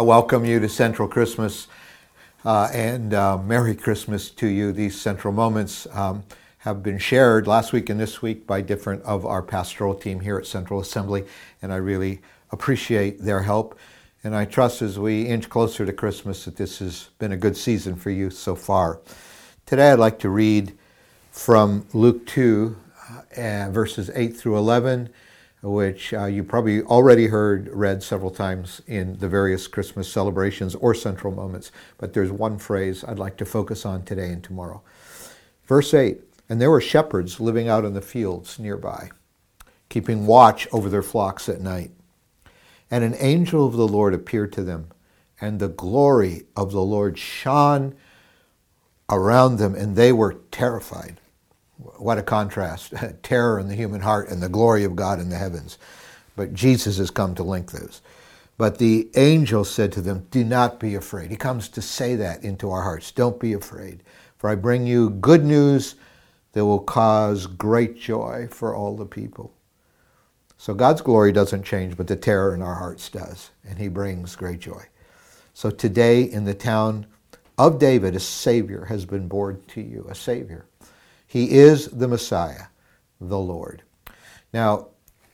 I welcome you to Central Christmas uh, and uh, Merry Christmas to you. These central moments um, have been shared last week and this week by different of our pastoral team here at Central Assembly, and I really appreciate their help. And I trust as we inch closer to Christmas that this has been a good season for you so far. Today I'd like to read from Luke 2, uh, verses 8 through 11 which uh, you probably already heard read several times in the various Christmas celebrations or central moments. But there's one phrase I'd like to focus on today and tomorrow. Verse 8 And there were shepherds living out in the fields nearby, keeping watch over their flocks at night. And an angel of the Lord appeared to them, and the glory of the Lord shone around them, and they were terrified. What a contrast. Terror in the human heart and the glory of God in the heavens. But Jesus has come to link those. But the angel said to them, Do not be afraid. He comes to say that into our hearts. Don't be afraid. For I bring you good news that will cause great joy for all the people. So God's glory doesn't change, but the terror in our hearts does. And he brings great joy. So today in the town of David, a Savior has been born to you, a Savior. He is the Messiah, the Lord. Now,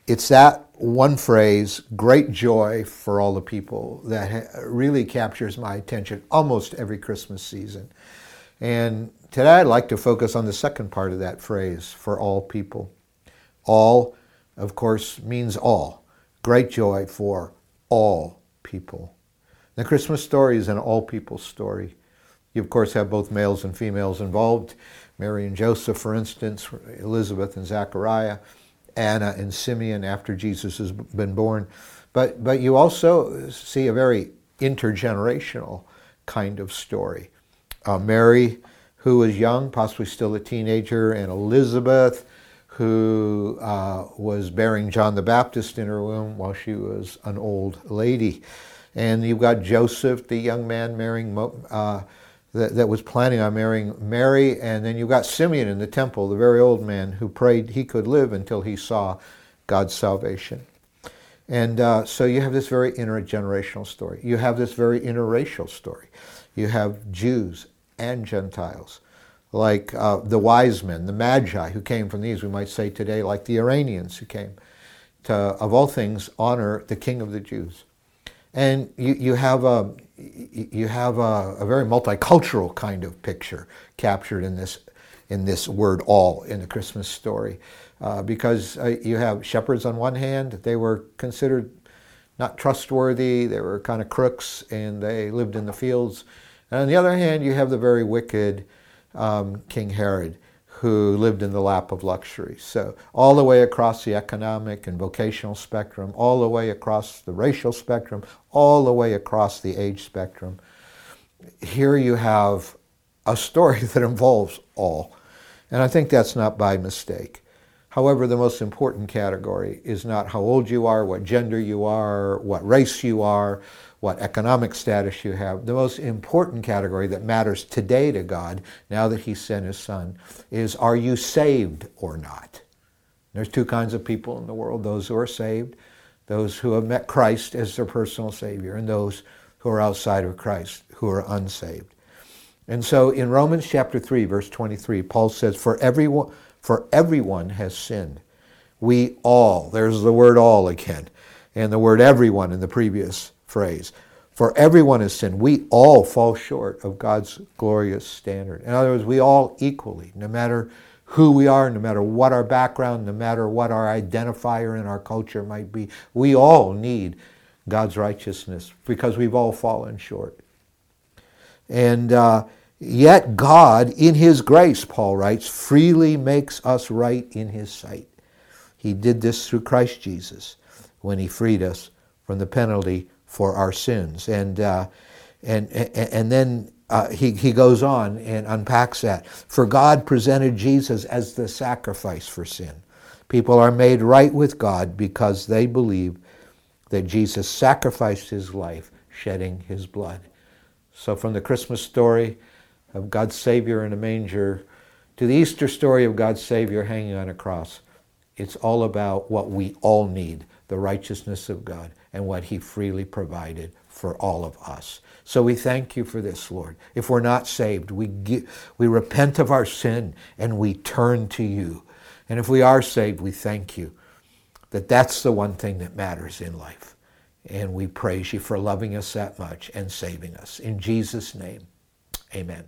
it's that one phrase, great joy for all the people, that really captures my attention almost every Christmas season. And today I'd like to focus on the second part of that phrase, for all people. All, of course, means all. Great joy for all people. The Christmas story is an all people story. You, of course, have both males and females involved. Mary and Joseph, for instance, Elizabeth and Zachariah, Anna and Simeon after Jesus has been born. But, but you also see a very intergenerational kind of story. Uh, Mary, who was young, possibly still a teenager, and Elizabeth, who uh, was bearing John the Baptist in her womb while she was an old lady. And you've got Joseph, the young man, marrying uh, that, that was planning on marrying Mary. And then you've got Simeon in the temple, the very old man who prayed he could live until he saw God's salvation. And uh, so you have this very intergenerational story. You have this very interracial story. You have Jews and Gentiles, like uh, the wise men, the magi who came from these, we might say today, like the Iranians who came to, of all things, honor the king of the Jews. And you, you have a, you have a, a, very multicultural kind of picture captured in this in this word all in the Christmas story. Uh, because uh, you have shepherds on one hand, they were considered not trustworthy, they were kind of crooks, and they lived in the fields. And on the other hand, you have the very wicked um, King Herod, who lived in the lap of luxury. So, all the way across the economic and vocational spectrum, all the way across the racial spectrum, all the way across the age spectrum, here you have a story that involves all. And I think that's not by mistake. However, the most important category is not how old you are, what gender you are, what race you are, what economic status you have. The most important category that matters today to God, now that He sent His Son, is are you saved or not? There's two kinds of people in the world those who are saved, those who have met Christ as their personal Savior, and those who are outside of Christ, who are unsaved. And so in Romans chapter 3, verse 23, Paul says, For everyone, for everyone has sinned. We all, there's the word all again, and the word everyone in the previous phrase. For everyone has sinned. We all fall short of God's glorious standard. In other words, we all equally, no matter who we are, no matter what our background, no matter what our identifier in our culture might be, we all need God's righteousness because we've all fallen short. And uh, yet, God, in His grace, Paul writes, freely makes us right in His sight. He did this through Christ Jesus when He freed us from the penalty for our sins. And, uh, and, and then uh, he, he goes on and unpacks that. For God presented Jesus as the sacrifice for sin. People are made right with God because they believe that Jesus sacrificed his life, shedding his blood. So, from the Christmas story of God's Savior in a manger to the Easter story of God's Savior hanging on a cross, it's all about what we all need the righteousness of God and what he freely provided for all of us. So we thank you for this, Lord. If we're not saved, we, we repent of our sin and we turn to you. And if we are saved, we thank you that that's the one thing that matters in life. And we praise you for loving us that much and saving us. In Jesus' name, amen.